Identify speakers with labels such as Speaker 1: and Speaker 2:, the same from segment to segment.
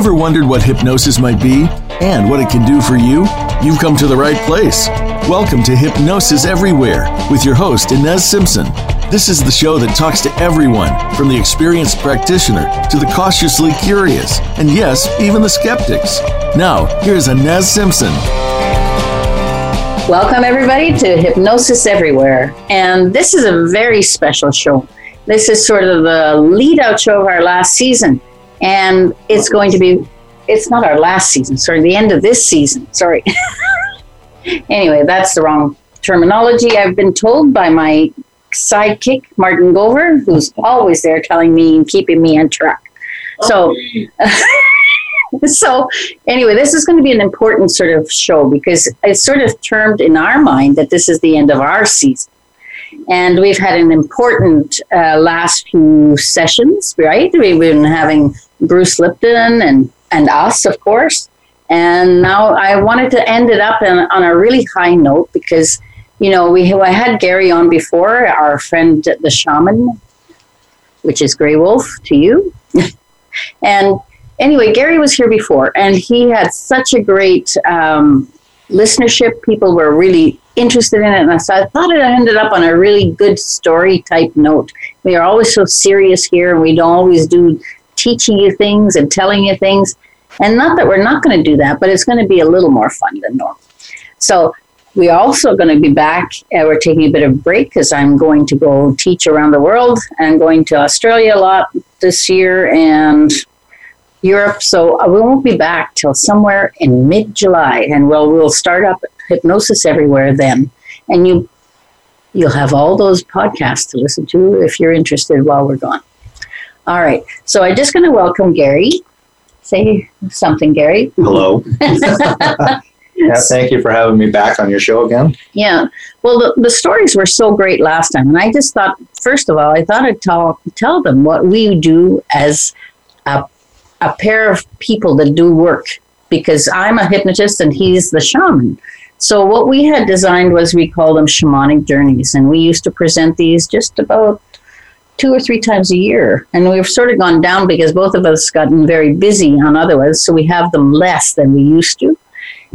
Speaker 1: ever wondered what hypnosis might be and what it can do for you? You've come to the right place. Welcome to Hypnosis Everywhere with your host, Ines Simpson. This is the show that talks to everyone, from the experienced practitioner to the cautiously curious, and yes, even the skeptics. Now, here's Ines Simpson.
Speaker 2: Welcome, everybody, to Hypnosis Everywhere. And this is a very special show. This is sort of the lead out show of our last season. And it's going to be, it's not our last season, sorry, the end of this season. Sorry. anyway, that's the wrong terminology. I've been told by my sidekick, Martin Gover, who's always there telling me and keeping me on track. So, so anyway, this is going to be an important sort of show because it's sort of termed in our mind that this is the end of our season. And we've had an important uh, last few sessions, right? We've been having Bruce Lipton and, and us, of course. And now I wanted to end it up in, on a really high note because, you know, we I had Gary on before, our friend the shaman, which is Grey Wolf to you. and anyway, Gary was here before, and he had such a great um, listenership. People were really interested in it, and so I thought it ended up on a really good story type note. We are always so serious here, and we don't always do teaching you things and telling you things. And not that we're not going to do that, but it's going to be a little more fun than normal. So we're also going to be back. Uh, we're taking a bit of break because I'm going to go teach around the world. I'm going to Australia a lot this year and Europe. So uh, we won't be back till somewhere in mid July, and we'll we'll start up hypnosis everywhere then. And you you'll have all those podcasts to listen to if you're interested while we're gone. All right. So I'm just going to welcome Gary. Say something, Gary.
Speaker 3: Hello. yeah, thank you for having me back on your show again.
Speaker 2: Yeah. Well, the, the stories were so great last time. And I just thought, first of all, I thought I'd tell, tell them what we do as a, a pair of people that do work because I'm a hypnotist and he's the shaman. So what we had designed was we call them shamanic journeys, and we used to present these just about two or three times a year. And we've sort of gone down because both of us gotten very busy on other ones, so we have them less than we used to.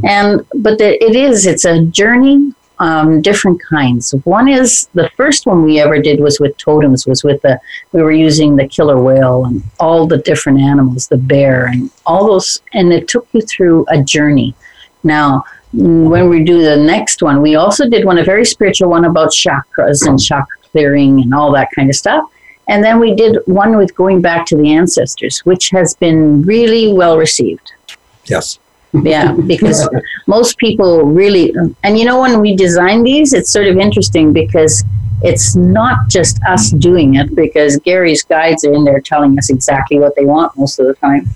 Speaker 2: And but the, it is it's a journey, um, different kinds. One is the first one we ever did was with totems. Was with the we were using the killer whale and all the different animals, the bear and all those, and it took you through a journey. Now when we do the next one, we also did one, a very spiritual one about chakras and chakra clearing and all that kind of stuff. And then we did one with going back to the ancestors, which has been really well received.
Speaker 3: Yes.
Speaker 2: yeah, because most people really, and you know, when we design these, it's sort of interesting because it's not just us doing it, because Gary's guides are in there telling us exactly what they want most of the time.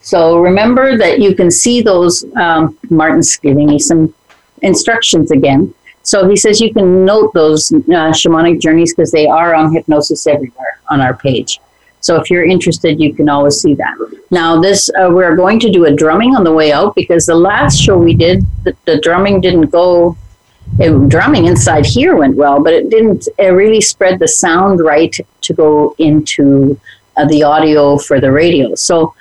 Speaker 2: So remember that you can see those. Um, Martin's giving me some instructions again. So he says you can note those uh, shamanic journeys because they are on Hypnosis Everywhere on our page. So if you're interested, you can always see that. Now, this uh, we're going to do a drumming on the way out because the last show we did, the, the drumming didn't go. It, drumming inside here went well, but it didn't it really spread the sound right to go into uh, the audio for the radio. So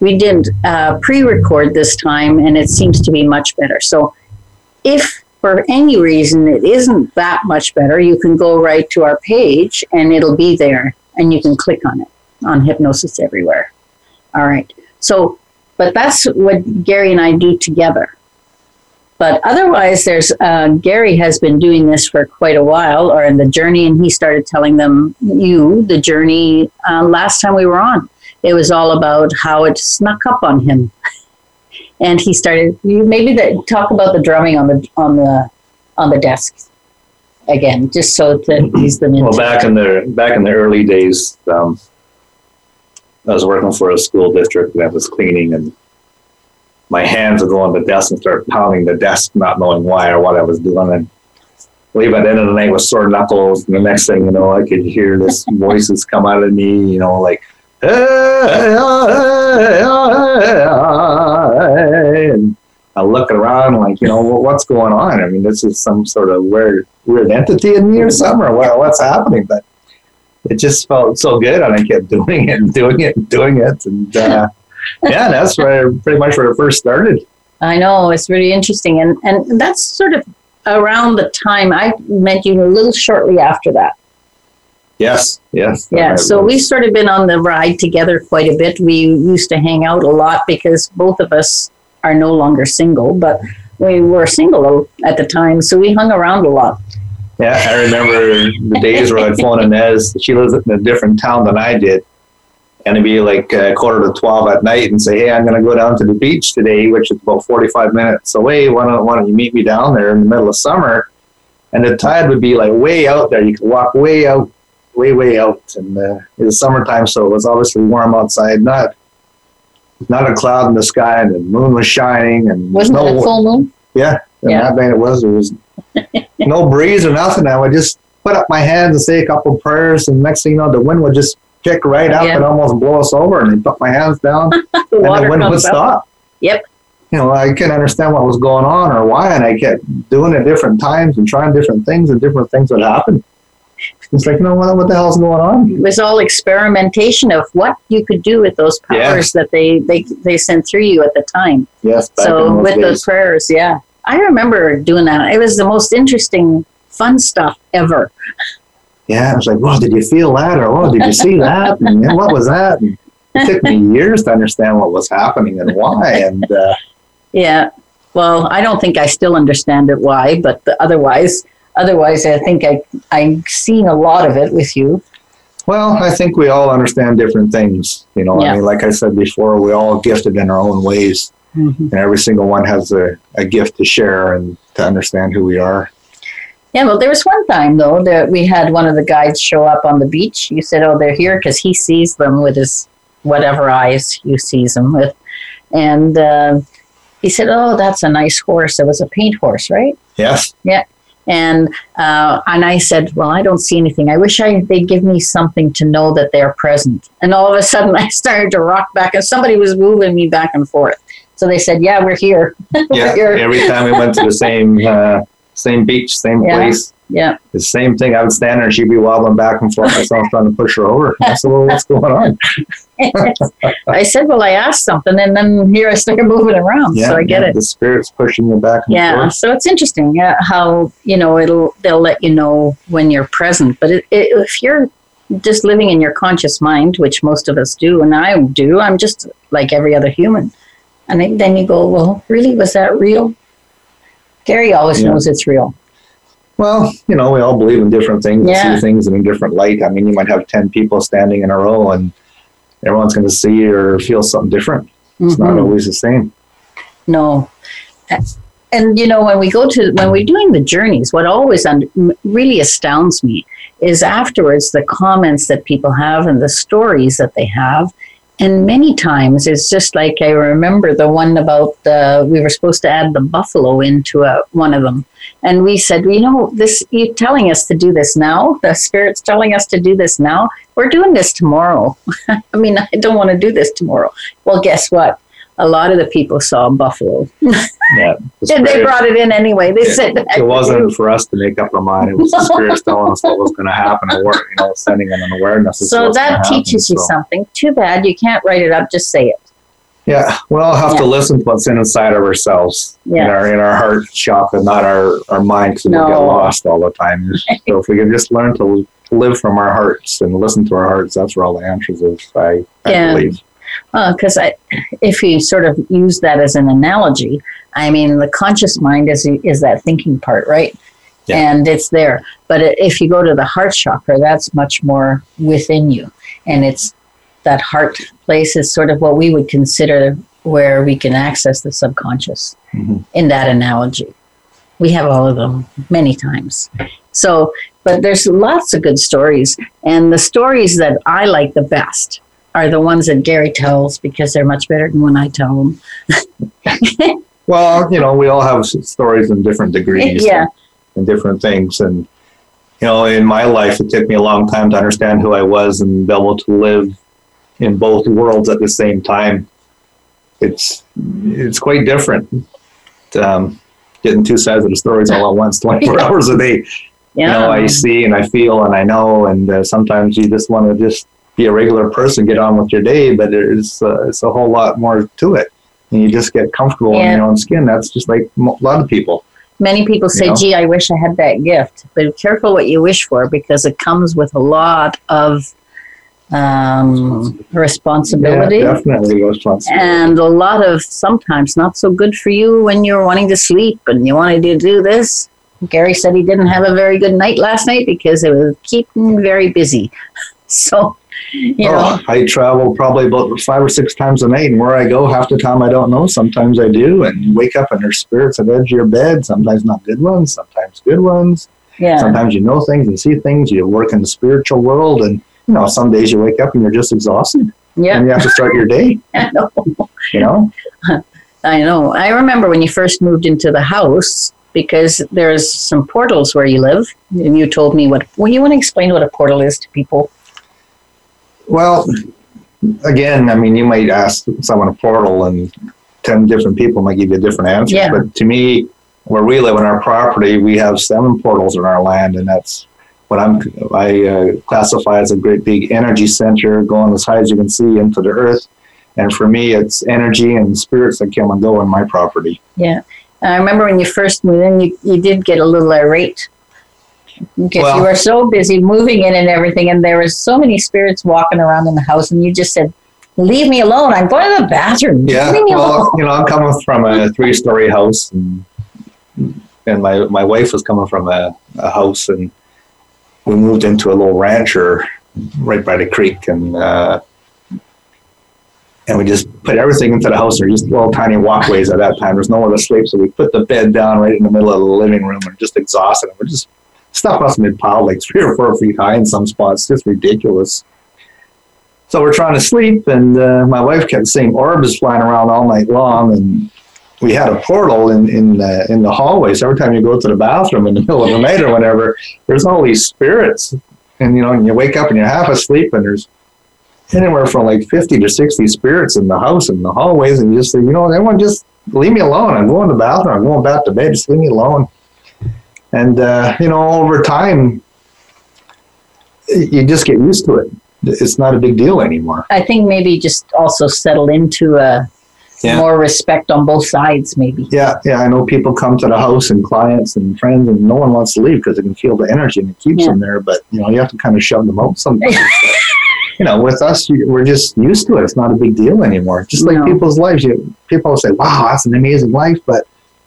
Speaker 2: we did uh, pre-record this time, and it seems to be much better. So, if for any reason it isn't that much better, you can go right to our page, and it'll be there, and you can click on it on Hypnosis Everywhere. All right. So, but that's what Gary and I do together. But otherwise, there's uh, Gary has been doing this for quite a while, or in the journey, and he started telling them you the journey uh, last time we were on it was all about how it snuck up on him. And he started maybe that talk about the drumming on the on the on the desk again, just so ease them
Speaker 3: into. Well, back in the back in the early days, um, I was working for a school district that was cleaning, and my hands would go on the desk and start pounding the desk, not knowing why or what I was doing, and leave at the end of the night with sore knuckles. And the next thing you know, I could hear this voices come out of me, you know, like and I look around like, you know, what's going on? I mean, this is some sort of weird, weird entity in me or something, or what, what's happening? But it just felt so good, and I kept doing it and doing it and doing it, and uh, yeah, that's where pretty much where it first started.
Speaker 2: I know it's really interesting, and and that's sort of around the time I met you a little shortly after that.
Speaker 3: Yes, yes.
Speaker 2: Yeah, so we've sort of been on the ride together quite a bit. We used to hang out a lot because both of us are no longer single, but we were single at the time, so we hung around a lot.
Speaker 3: Yeah, I remember the days where I'd phone Ines. She lives in a different town than I did. And it'd be like a quarter to 12 at night and say, Hey, I'm going to go down to the beach today, which is about 45 minutes away. Why don't, why don't you meet me down there in the middle of summer? And the tide would be like way out there. You could walk way out, way, way out. And uh, it was summertime, so it was obviously warm outside. Not not a cloud in the sky, and the moon was shining. And
Speaker 2: Wasn't
Speaker 3: no,
Speaker 2: it a full moon?
Speaker 3: Yeah, and
Speaker 2: Yeah.
Speaker 3: that night it was. There was no breeze or nothing. I would just put up my hands and say a couple of prayers, and next thing you know, the wind would just kick right up
Speaker 2: Yeah.
Speaker 3: and almost blow us over. And I put my hands down,
Speaker 2: The
Speaker 3: and the wind would
Speaker 2: up.
Speaker 3: stop.
Speaker 2: Yep.
Speaker 3: You know, I couldn't understand what was going on or why, and I kept doing it different times and trying different things, and different things would happen. It's like, you know what? What the hell's going on?
Speaker 2: It was all experimentation of what you could do with those
Speaker 3: Yeah.
Speaker 2: powers that they, they they sent through you at the time.
Speaker 3: Yes, back
Speaker 2: so
Speaker 3: in those
Speaker 2: with
Speaker 3: days.
Speaker 2: those prayers, yeah, I remember doing that. It was the most interesting, fun stuff ever.
Speaker 3: Yeah, I was like, well, did you feel that? Or, oh, did you see that? And yeah, what was that? And it took me years to understand what was happening and why. And uh,
Speaker 2: Yeah. Well, I don't think I still understand it why, but the, otherwise, otherwise, I think I I've seen a lot of it with you.
Speaker 3: well, I think we all understand different things. You know,
Speaker 2: Yeah.
Speaker 3: I mean, like I said before, we all gifted in our own ways, and every single one has a, a gift to share and to understand who we are.
Speaker 2: Yeah. Well, there was one time though that we had one of the guides show up on the beach. You said, "Oh, they're here," because he sees them with his whatever eyes you sees them with, and uh, he said, "Oh, that's a nice horse. It was a paint horse, right?"
Speaker 3: Yes.
Speaker 2: And uh, and I said, well, I don't see anything. I wish I they'd give me something to know that they're present. And all of a sudden, I started to rock back, and somebody was moving me back and forth. So they said, yeah, we're here.
Speaker 3: Yeah.
Speaker 2: You're-
Speaker 3: Every time we went to the same uh, same beach, same
Speaker 2: Yeah.
Speaker 3: place,
Speaker 2: Yeah,
Speaker 3: the same thing. I would stand there and she'd be wobbling back and forth. Myself trying to push her over. I said, well, what's going on?
Speaker 2: I said, well, I asked something, and then here I started moving around. so I get
Speaker 3: yeah,
Speaker 2: it.
Speaker 3: The spirit's pushing you back and
Speaker 2: Yeah,
Speaker 3: forth.
Speaker 2: so it's interesting how you know it'll they'll let you know when you're present. But it, it, if you're just living in your conscious mind, which most of us do, and I do, I'm just like every other human. And then- then you go, well, really, was that real? Gary always
Speaker 3: Yeah.
Speaker 2: knows it's real.
Speaker 3: Well, you know, we all believe in different things and
Speaker 2: Yeah.
Speaker 3: see things in a different light. I mean, you might have 10 people standing in a row and everyone's going to see or feel something different. It's not
Speaker 2: Mhm.
Speaker 3: always the same.
Speaker 2: No. And you know, when we go to when we're doing the journeys, what always un- really astounds me is afterwards the comments that people have and the stories that they have. And many times it's just like I remember the one about the we were supposed to add the buffalo into a, one of them, and we said, you know, this you're telling us to do this now. The spirit's telling us to do this now. We're doing this tomorrow. I mean, I don't want to do this tomorrow. Well, guess what? A lot of the people saw buffalo.
Speaker 3: Yeah.
Speaker 2: And they brought it in anyway. They said that.
Speaker 3: it wasn't for us to make up our mind. It was the spirits telling us what was going to happen, or you know, sending in an awareness.
Speaker 2: So that
Speaker 3: happen.
Speaker 2: teaches you
Speaker 3: So,
Speaker 2: something. Too bad you can't write it up. Just say it.
Speaker 3: Yeah, we all have to listen to what's inside of ourselves, in our in our heart shop, and not our our mind, because we get lost all the time. so if we can just learn to live from our hearts and listen to our hearts, that's where all the answers is. I, I
Speaker 2: Yeah.
Speaker 3: believe.
Speaker 2: Because I, if you sort of use that as an analogy, I mean, the conscious mind is is that thinking part, right?
Speaker 3: Yeah.
Speaker 2: And it's there. But if you go to the heart chakra, that's much more within you, and it's that heart place is sort of what we would consider where we can access the subconscious.
Speaker 3: Mhm.
Speaker 2: in that analogy. We have all of them many times. So, but there's lots of good stories. And the stories that I like the best are the ones that Gary tells because they're much better than when I tell them.
Speaker 3: Well, you know, we all have stories in different degrees.
Speaker 2: Yeah.
Speaker 3: And different things. And, you know, in my life, it took me a long time to understand who I was and be able to live in both worlds at the same time. It's it's quite different. Um, getting two sides of the stories all at once, 24 hours a day. you know I see and I feel and I know, and uh, sometimes you just want to just be a regular person, get on with your day, but it's uh, it's a whole lot more to it, and you just get comfortable
Speaker 2: Yeah.
Speaker 3: in your own skin. That's just like a lot of people.
Speaker 2: Many people say,
Speaker 3: You know?
Speaker 2: gee, I wish I had that gift. But be careful what you wish for because it comes with a lot of um, responsibility
Speaker 3: Yeah, definitely responsibility.
Speaker 2: and a lot of sometimes not so good for you when you're wanting to sleep and you wanted to do this. Gary said he didn't have a very good night last night because it was keeping very busy. So, you know,
Speaker 3: Oh, I travel probably about five or six times a night, and where I go, half the time I don't know. Sometimes I do, and you wake up and there's spirits at the edge of your bed. Sometimes not good ones, sometimes good ones.
Speaker 2: yeah.
Speaker 3: Sometimes you know things and see things. You work in the spiritual world, and you know some days you wake up and you're just exhausted,
Speaker 2: Yeah.
Speaker 3: and you have to start your day.
Speaker 2: I know.
Speaker 3: You know,
Speaker 2: I know. I remember when you first moved into the house because there's some portals where you live, and you told me what. Well, you want to explain what a portal is to people?
Speaker 3: well, again, I mean, you might ask someone a portal, and ten different people might give you a different answers.
Speaker 2: Yeah.
Speaker 3: But to me, where we live on our property, we have seven portals in our land, and that's what I'm I uh, classify as a great big energy center going as high as you can see into the earth. And for me, it's energy and spirits that come and go on my property.
Speaker 2: Yeah. I remember when you first moved in, you, you did get a little irate because
Speaker 3: Well-
Speaker 2: you were so busy moving in and everything, and there was so many spirits walking around in the house, and you just said, "Leave me alone! I'm going to the bathroom.
Speaker 3: Yeah,
Speaker 2: me alone."
Speaker 3: well, you know, I'm coming from a three-story house, and and my my wife was coming from a, a house, and we moved into a little rancher right by the creek, and uh, and we just put everything into the house. There were just little tiny walkways at that time. there There's nowhere to sleep, so we put the bed down right in the middle of the living room, and just exhausted. And we're just stuff must have been piled like three or four feet high in some spots, just ridiculous. So we're trying to sleep, and uh, my wife kept seeing orbs flying around all night long, and we had a portal in in the, in the hallway. So every time you go to the bathroom in the middle of the night or whatever, there's all these spirits, and you know, and you wake up and you're half asleep, and there's anywhere from like fifty to sixty spirits in the house in the hallways, and you just say, you know, everyone just leave me alone. I'm going to the bathroom. I'm going back to bed. Just leave me alone. And uh, you know, over time, you just get used to it. It's not a big deal anymore.
Speaker 2: I think maybe just also settle into a
Speaker 3: Yeah.
Speaker 2: more respect on both sides, maybe.
Speaker 3: Yeah, yeah. I know people come to the house and clients and friends, and no one wants to leave because they can feel the energy and it keeps
Speaker 2: Yeah.
Speaker 3: them there. But you know, you have to kind of shove them out sometimes. you know, with us, we're just used to it. It's not a big deal anymore. Just like
Speaker 2: No.
Speaker 3: people's lives, you people say, "Wow, that's an amazing life," but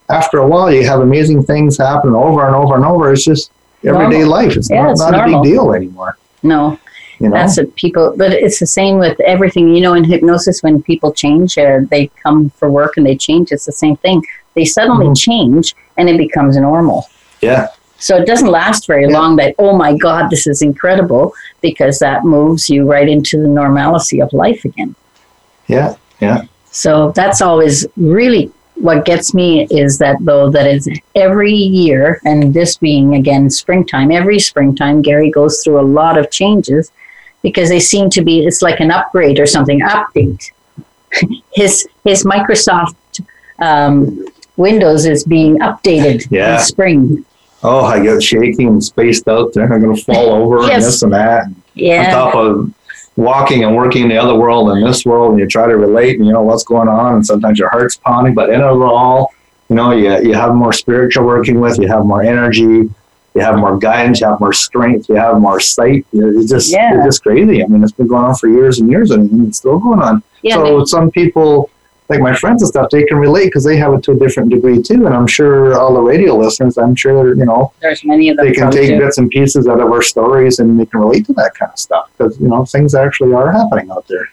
Speaker 3: after a while, you have amazing things happen over and over and over. It's just everyday
Speaker 2: Normal.
Speaker 3: life. It's
Speaker 2: Yeah,
Speaker 3: not,
Speaker 2: it's
Speaker 3: not a big deal anymore.
Speaker 2: No,
Speaker 3: You know,
Speaker 2: that's what people. But it's the same with everything. You know, in hypnosis, when people change, uh, they come for work and they change. It's the same thing. They suddenly
Speaker 3: Mhm.
Speaker 2: change and it becomes normal.
Speaker 3: yeah,
Speaker 2: So it doesn't last very
Speaker 3: Yeah.
Speaker 2: long that, oh my God, this is incredible, because that moves you right into the normalcy of life again.
Speaker 3: Yeah.
Speaker 2: Yeah, So that's always really what gets me is that though that is every year, and this being again springtime, every springtime, Gary goes through a lot of changes because they seem to be it's like an upgrade or something, update. his his Microsoft um, Windows is being updated
Speaker 3: Yeah.
Speaker 2: in spring.
Speaker 3: Oh, I get shaking and spaced out there. I'm going to fall over
Speaker 2: Yes.
Speaker 3: and this and that.
Speaker 2: Yeah.
Speaker 3: on top of walking and working in the other world and this world, and you try to relate, and you know what's going on, and sometimes your heart's pounding. But in it all, you know, you you have more spiritual working with, you have more energy, you have more guidance, you have more strength, you have more sight. It's just
Speaker 2: Yeah.
Speaker 3: it's just crazy. I mean, it's been going on for years and years, and it's still going on.
Speaker 2: Yeah.
Speaker 3: so some people. Like my friends and stuff, they can relate because they have it to a different degree too. And I'm sure all the radio listeners, I'm sure you know,
Speaker 2: there's many of them.
Speaker 3: they can take
Speaker 2: too.
Speaker 3: bits and pieces out of our stories and they can relate to that kind of stuff because you know things actually are happening out there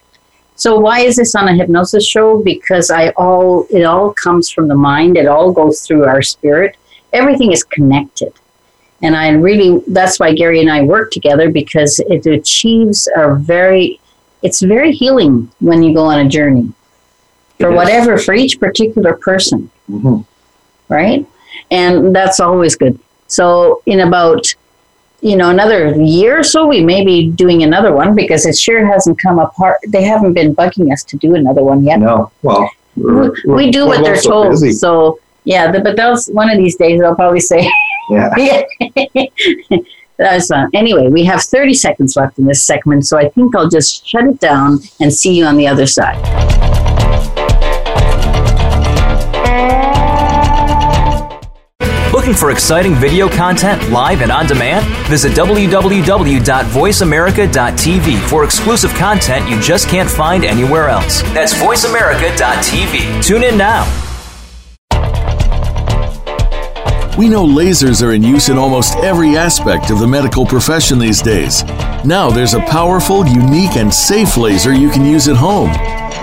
Speaker 2: So why is this on a hypnosis show? Because I all it all comes from the mind. It all goes through our spirit. Everything is connected. And I really that's why Gary and I work together because it achieves a very it's very healing when you go on a journey. For whatever for each particular person,
Speaker 3: mm-hmm.
Speaker 2: right? And that's always good. So in about you know another year or so we may be doing another one because it sure hasn't come apart they haven't been bugging us to do another one yet
Speaker 3: no well
Speaker 2: we,
Speaker 3: we're,
Speaker 2: we do
Speaker 3: we're
Speaker 2: what they're told
Speaker 3: busy.
Speaker 2: so yeah the, but those one of these days they'll probably say
Speaker 3: Yeah.
Speaker 2: that was fun. Anyway, we have 30 seconds left in this segment, so I think I'll just shut it down and see you on the other side.
Speaker 4: Looking for exciting video content live and on demand? Visit www.voiceamerica.tv for exclusive content you just can't find anywhere else. That's voiceamerica.tv. Tune in now.
Speaker 1: We know lasers are in use in almost every aspect of the medical profession these days. Now there's a powerful, unique, and safe laser you can use at home.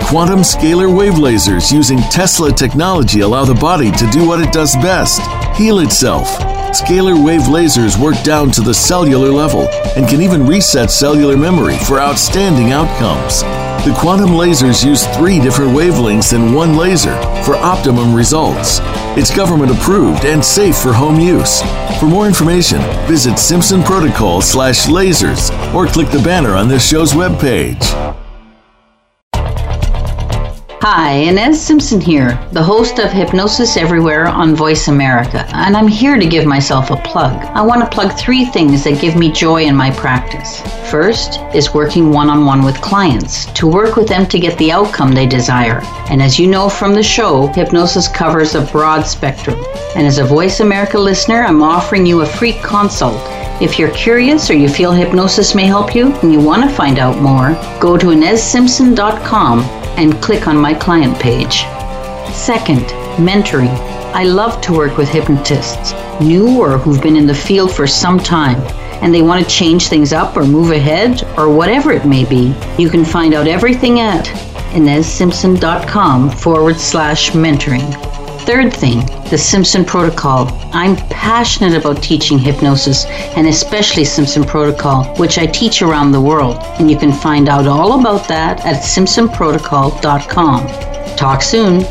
Speaker 1: Quantum scalar wave lasers using Tesla technology allow the body to do what it does best heal itself. Scalar wave lasers work down to the cellular level and can even reset cellular memory for outstanding outcomes. The quantum lasers use three different wavelengths in one laser for optimum results. It's government approved and safe for home use. For more information, visit Simpson Protocol slash lasers or click the banner on this show's webpage.
Speaker 2: Hi, Ines Simpson here, the host of Hypnosis Everywhere on Voice America, and I'm here to give myself a plug. I want to plug three things that give me joy in my practice. First is working one on one with clients to work with them to get the outcome they desire. And as you know from the show, hypnosis covers a broad spectrum. And as a Voice America listener, I'm offering you a free consult. If you're curious or you feel hypnosis may help you and you want to find out more, go to InesSimpson.com and click on my client page. Second, mentoring. I love to work with hypnotists, new or who've been in the field for some time, and they want to change things up or move ahead or whatever it may be. You can find out everything at InesSimpson.com forward slash mentoring. Third thing, the Simpson Protocol. I'm passionate about teaching hypnosis and especially Simpson Protocol, which I teach around the world. And you can find out all about that at simpsonprotocol.com. Talk soon.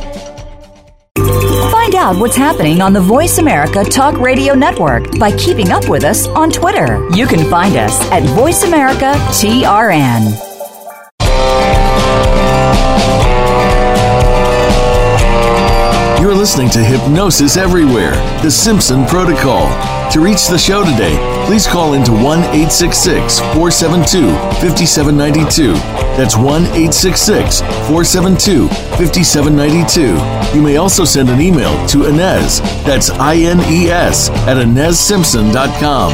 Speaker 5: Find out what's happening on the Voice America Talk Radio Network by keeping up with us on Twitter. You can find us at Voice America TRN.
Speaker 1: You're listening to Hypnosis Everywhere, The Simpson Protocol. To reach the show today, please call into 1 866 472 5792. That's 1 866 472 5792. You may also send an email to Ines, that's I N E S, at InesSimpson.com.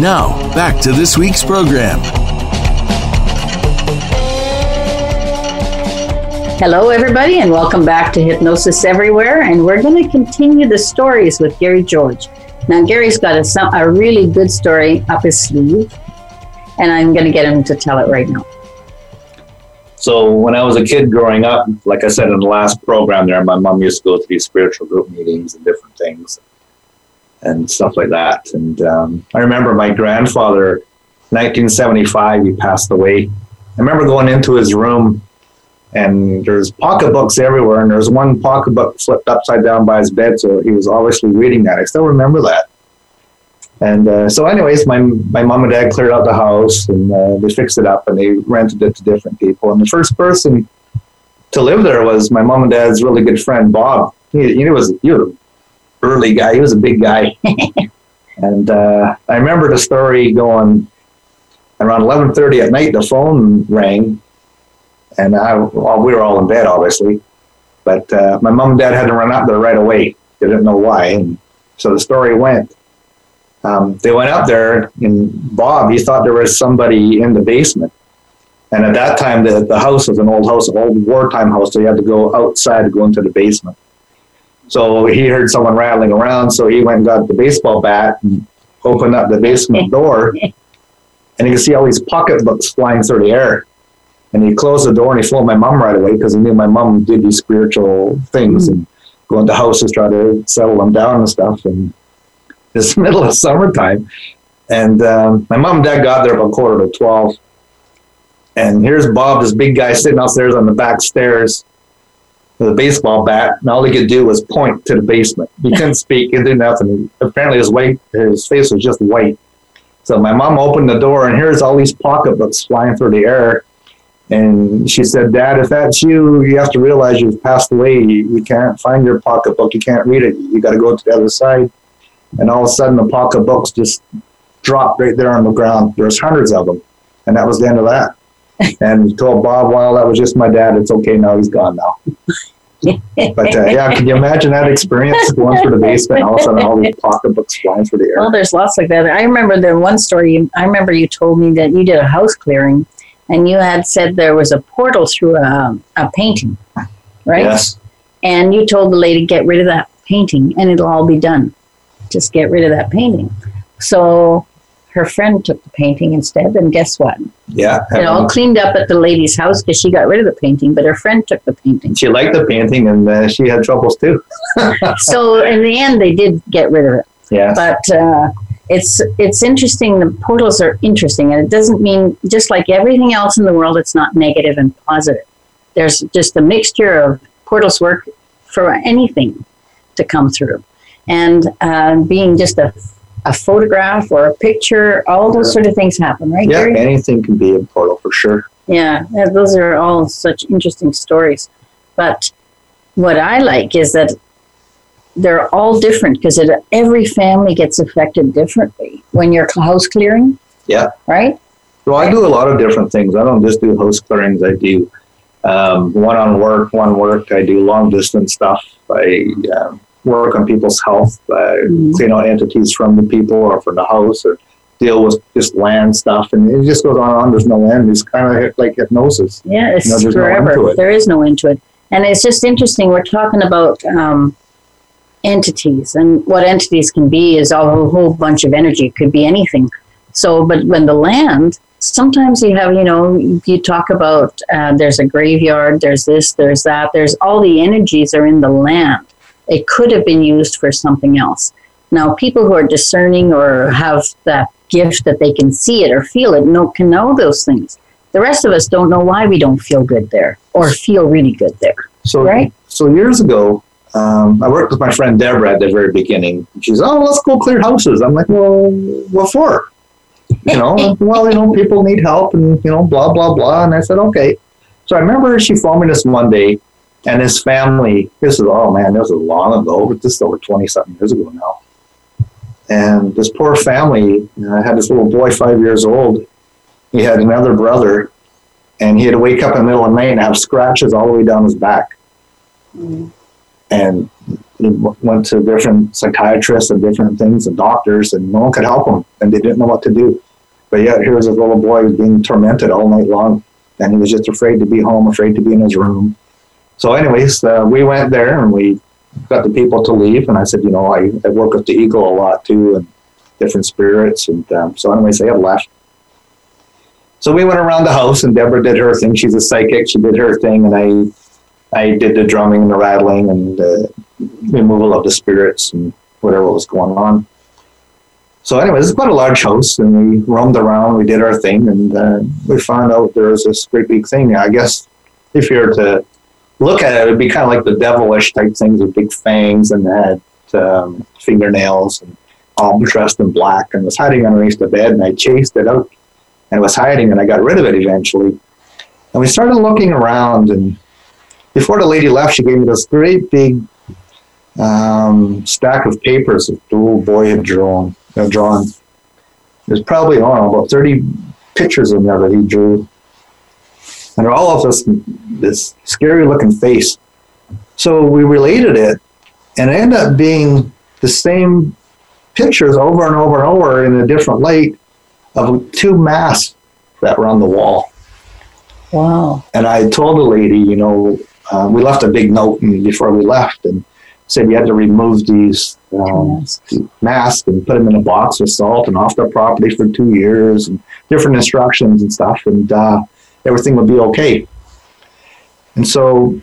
Speaker 1: Now, back to this week's program.
Speaker 2: Hello, everybody, and welcome back to Hypnosis Everywhere. And we're going to continue the stories with Gary George. Now, Gary's got a, a really good story up his sleeve, and I'm going to get him to tell it right now.
Speaker 3: So, when I was a kid growing up, like I said in the last program there, my mom used to go to these spiritual group meetings and different things and stuff like that. And um, I remember my grandfather, 1975, he passed away. I remember going into his room and there's pocketbooks everywhere, and there's one pocketbook flipped upside down by his bed, so he was obviously reading that. I still remember that. And uh, so, anyways, my my mom and dad cleared out the house, and uh, they fixed it up, and they rented it to different people. And the first person to live there was my mom and dad's really good friend Bob. He, he was he was an early guy. He was a big guy, and uh, I remember the story going around eleven thirty at night. The phone rang, and I, well, we were all in bed, obviously. But uh, my mom and dad had to run up there right away. They didn't know why. And so the story went. Um, they went up there, and Bob, he thought there was somebody in the basement. And at that time, the, the house was an old house, an old wartime house, so you had to go outside to go into the basement. So he heard someone rattling around, so he went and got the baseball bat and opened up the basement door. And you can see all these pocketbooks flying through the air. And he closed the door and he phoned my mom right away because he knew my mom did these spiritual things mm-hmm. and go into houses, try to settle them down and stuff. And it's the middle of summertime. And um, my mom and dad got there about quarter to 12. And here's Bob, this big guy sitting upstairs on the back stairs with a baseball bat. And all he could do was point to the basement. He couldn't speak, he did nothing. Apparently his, white, his face was just white. So my mom opened the door and here's all these pocketbooks flying through the air and she said, Dad, if that's you, you have to realize you've passed away. You, you can't find your pocketbook. You can't read it. You got to go to the other side. and all of a sudden the pocketbooks just dropped right there on the ground. There's hundreds of them, and that was the end of that. and told Bob, "Well, that was just my dad. It's okay now. He's gone now." but uh, yeah, can you imagine that experience going through the basement? All of a sudden, all these pocketbooks flying through the air.
Speaker 2: Well, there's lots like that. I remember the one story. I remember you told me that you did a house clearing, and you had said there was a portal through a, a painting, right?
Speaker 3: Yes.
Speaker 2: And you told the lady get rid of that painting, and it'll all be done. Just get rid of that painting. So her friend took the painting instead, and guess what?
Speaker 3: Yeah.
Speaker 2: It all cleaned up at the lady's house because she got rid of the painting, but her friend took the painting.
Speaker 3: she liked the painting, and uh, she had troubles too.
Speaker 2: so in the end, they did get rid of it.
Speaker 3: Yeah.
Speaker 2: But uh, it's it's interesting. The portals are interesting, and it doesn't mean just like everything else in the world, it's not negative and positive. There's just a mixture of portals work for anything to come through, and uh, being just a a photograph or a picture, all those sort of things happen, right,
Speaker 3: yeah,
Speaker 2: Gary?
Speaker 3: anything can be a portal for sure.
Speaker 2: Yeah, yeah, those are all such interesting stories. But what I like is that they're all different because every family gets affected differently when you're house clearing.
Speaker 3: Yeah.
Speaker 2: Right?
Speaker 3: Well, I do a lot of different things. I don't just do house clearings. I do um, one on work, one work. I do long distance stuff. I um, work on people's health, uh,
Speaker 2: Mhm.
Speaker 3: clean out entities from the people or from the house, or deal with just land stuff, and it just goes on and on. There's no end. It's kind of like hypnosis.
Speaker 2: Yeah, it's
Speaker 3: No, no end
Speaker 2: forever.
Speaker 3: to it.
Speaker 2: there is no end to it. And it's just interesting. We're talking about um, entities, and what entities can be is a whole, whole bunch of energy. It could be anything. So, but when the land, sometimes you have, you know, you talk about uh, there's a graveyard, there's this, there's that, there's all the energies are in the land. It could have been used for something else. Now, people who are discerning or have that gift that they can see it or feel it know, can know those things. The rest of us don't know why we don't feel good there or feel really good there.
Speaker 3: So,
Speaker 2: Right.
Speaker 3: so years ago, um, I worked with my friend Deborah at the very beginning. She's, oh, let's go clear houses. I'm like, well, what for? You know, well, you know, people need help and, you know, blah, blah, blah. And I said, okay. So I remember she phoned me this one day and his family, this is, oh man, this was long ago, but this is over 20 something years ago now. And this poor family uh, had this little boy, five years old. He had another brother, and he had to wake up in the middle of the night and have scratches all the way down his back and went to different psychiatrists and different things and doctors, and no one could help him, and they didn't know what to do. But yet, here's this little boy being tormented all night long, and he was just afraid to be home, afraid to be in his room. So, anyways, uh, we went there and we got the people to leave, and I said, you know, I, I work with the eagle a lot too, and different spirits, and um, so, anyways, they had left. So we went around the house, and Deborah did her thing. She's a psychic. She did her thing, and I I did the drumming and the rattling and the removal of the spirits and whatever was going on. So, anyways, it's quite a large house, and we roamed around. We did our thing, and uh, we found out there was this great big thing. I guess if you were to look at it, it'd be kind of like the devilish type things with big fangs and had um, fingernails and all dressed in black and was hiding underneath the bed. And I chased it out, and it was hiding, and I got rid of it eventually. And we started looking around, and before the lady left, she gave me this great big um, stack of papers that the little boy had drawn. Uh, drawn. There's probably I don't know about 30 pictures in there that he drew, and they're all of this this scary looking face. So we related it, and it ended up being the same pictures over and over and over in a different light of two masks that were on the wall.
Speaker 2: Wow.
Speaker 3: And I told the lady, you know, uh, we left a big note and before we left and said you had to remove these um, masks and put them in a box with salt and off the property for two years and different instructions and stuff, and uh, everything would be okay. And so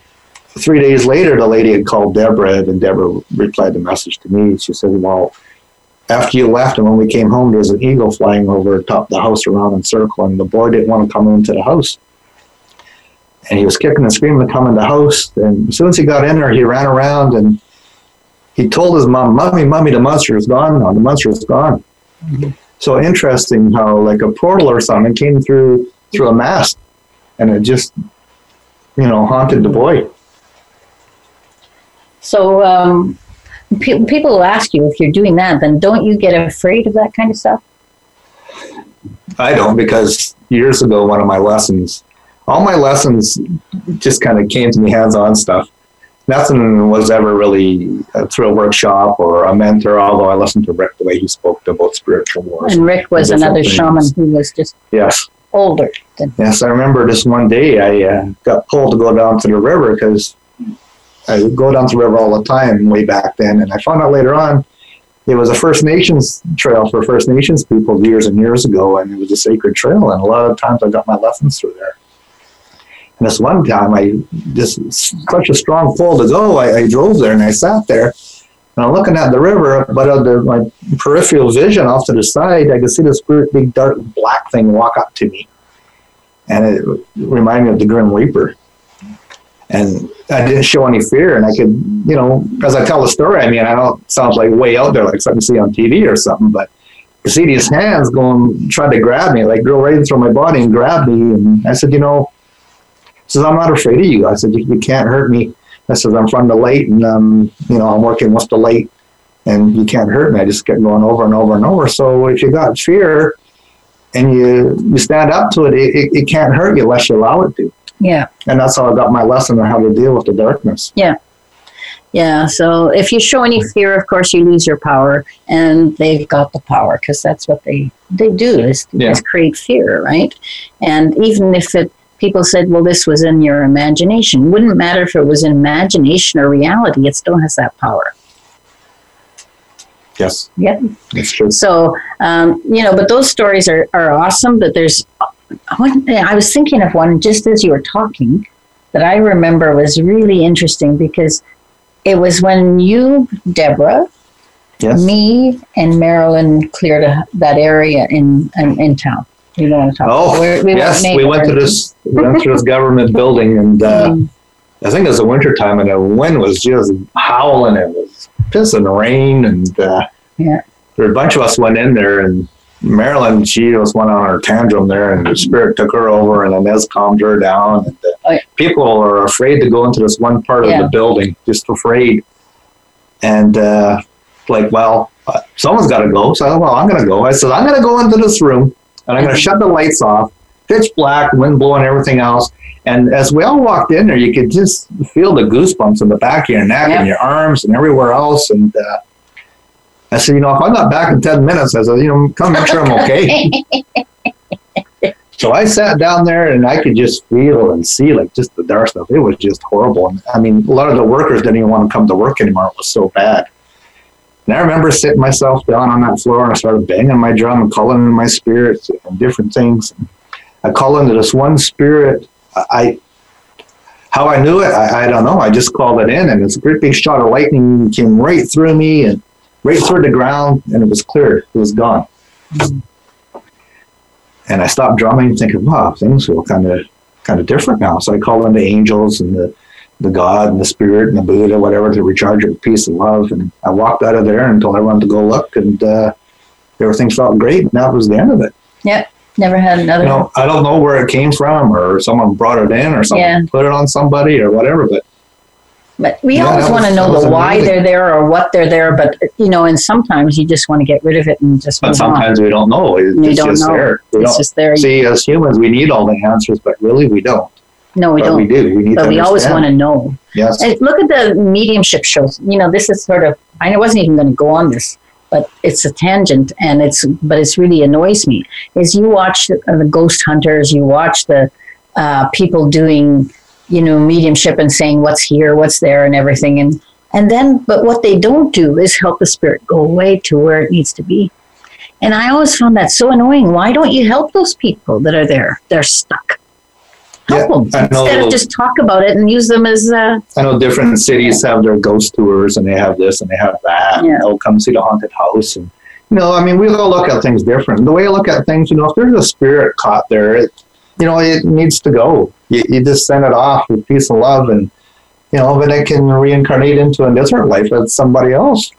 Speaker 3: three days later, the lady had called Deborah, and Deborah replied the message to me. She said, Well, after you left and when we came home, there was an eagle flying over top the house around in circle, and the boy didn't want to come into the house. And he was kicking and screaming to come in the house. And as soon as he got in there, he ran around and he told his mom, Mommy, Mommy, the monster is gone now. The monster is gone. So interesting how like a portal or something came through through a mask and it just you know haunted the boy.
Speaker 2: So um, pe- people will ask you if you're doing that, then don't you get afraid of that kind of stuff?
Speaker 3: I don't because years ago, one of my lessons, all my lessons just kind of came to me hands on stuff. Nothing was ever really through a workshop or a mentor, although I listened to Rick the way he spoke about spiritual wars.
Speaker 2: And Rick was
Speaker 3: Different
Speaker 2: another
Speaker 3: things.
Speaker 2: shaman who was just
Speaker 3: Yes.
Speaker 2: older than
Speaker 3: Yes, I remember this one day I uh, got pulled to go down to the river because I would go down to the river all the time way back then. And I found out later on it was a First Nations trail for First Nations people years and years ago. And it was a sacred trail. And a lot of times I got my lessons through there. And this one time I just such a strong pull to go. I, I drove there and I sat there and I'm looking at the river, but the, my peripheral vision off to the side, I could see this big, big dark black thing walk up to me and it reminded me of the Grim Reaper. And I didn't show any fear, and I could, you know, as I tell the story, I mean, I it sounds like way out there, like something you see on TV or something, but you see these hands going, trying to grab me, like go right through my body and grab me. And I said, you know, says, I'm not afraid of you. I said, you, you can't hurt me. I said, I'm from the light, and, um, you know, I'm working with the light, and you can't hurt me. I just kept going over and over and over. So if you got fear, and you you stand up to it, it, it, it can't hurt you unless you allow it to.
Speaker 2: yeah.
Speaker 3: And that's how I got my lesson on how to deal with the darkness.
Speaker 2: Yeah. Yeah, so if you show any fear, of course, you lose your power, and they've got the power because that's what they they do is,
Speaker 3: Yeah.
Speaker 2: is create fear, right? And even if it people said, well, this was in your imagination, wouldn't matter if it was imagination or reality, it still has that power.
Speaker 3: Yes,
Speaker 2: Yep.
Speaker 3: that's true.
Speaker 2: So um, you know, but those stories are are awesome. But there's one. I was thinking of one just as you were talking that I remember was really interesting because it was when you, Deborah,
Speaker 3: Yes.
Speaker 2: me and Marilyn cleared a, that area in, in in town. We don't want to talk.
Speaker 3: Oh,
Speaker 2: We're- we
Speaker 3: yes, we went to this we went to this government building, and uh,
Speaker 2: anything.
Speaker 3: I think it was the winter time, and the wind was just howling. And it was pissing rain, and uh,
Speaker 2: Yeah.
Speaker 3: there were a bunch of us went in there, and Marilyn, she just went on her tantrum there, and the spirit took her over, and Ines calmed her down. And uh,
Speaker 2: Oh, yeah.
Speaker 3: people are afraid to go into this one part
Speaker 2: Yeah.
Speaker 3: of the building, just afraid. And uh, like, well, someone's got to go. So I well, I'm going to go. I said, I'm going to go into this room, and I'm going to shut the lights off, pitch black, wind blowing, everything else. And as we all walked in there, you could just feel the goosebumps in the back of your neck
Speaker 2: Yeah.
Speaker 3: and your arms and everywhere else. And uh, I said, you know, if I'm not back in 10 minutes, I said, you know, come make sure I'm okay. so I sat down there and I could just feel and see like just the dark stuff. It was just horrible. And I mean, a lot of the workers didn't even want to come to work anymore. It was so bad. And I remember sitting myself down on that floor and I started banging my drum and calling in my spirits and different things. I call into this one spirit. I, how I knew it, I, I don't know. I just called it in, and this great big shot of lightning came right through me and right through the ground, and it was clear. It was gone. And I stopped drumming, thinking, "Wow, things feel kind of kind of different now." So I called in the angels and the the God and the Spirit and the Buddha, whatever, to recharge it with peace and love. And I walked out of there and told everyone to go look, and uh, everything felt great. And that was the end of it. Yep.
Speaker 2: Never had another.
Speaker 3: You know, I don't know where it came from, or someone brought it in, or someone
Speaker 2: Yeah.
Speaker 3: put it on somebody, or whatever. But
Speaker 2: But we
Speaker 3: Yeah,
Speaker 2: always want to know the why
Speaker 3: amazing.
Speaker 2: they're there or what they're there. But you know, and sometimes you just want to get rid of it and just
Speaker 3: but
Speaker 2: move on.
Speaker 3: sometimes we don't know. It's
Speaker 2: don't
Speaker 3: just
Speaker 2: know.
Speaker 3: there. We
Speaker 2: It's just there.
Speaker 3: see as humans. We need all the answers, but really we don't.
Speaker 2: No, we
Speaker 3: but
Speaker 2: don't.
Speaker 3: we do. We need
Speaker 2: but we always want to know.
Speaker 3: Yes.
Speaker 2: And look at the mediumship shows. You know, this is sort of. I wasn't even going to go on this, but it's a tangent, and it's but it's really annoys me. Is you watch the, uh, the ghost hunters, you watch the uh, people doing, you know, mediumship and saying what's here, what's there, and everything, and and then but what they don't do is help the spirit go away to where it needs to be. And I always found that so annoying. Why don't you help those people that are there? They're stuck. Help
Speaker 3: Yeah,
Speaker 2: them instead of just talk about it and use them as uh,
Speaker 3: I know different cities have their ghost tours, and they have this and they have that.
Speaker 2: Yeah.
Speaker 3: They'll come see the haunted house, and you know, I mean, we all look at things different. The way I look at things, you know, if there's a spirit caught there, it, you know, it needs to go. You, you just send it off with peace and love, and you know, then it can reincarnate into a different life as somebody else.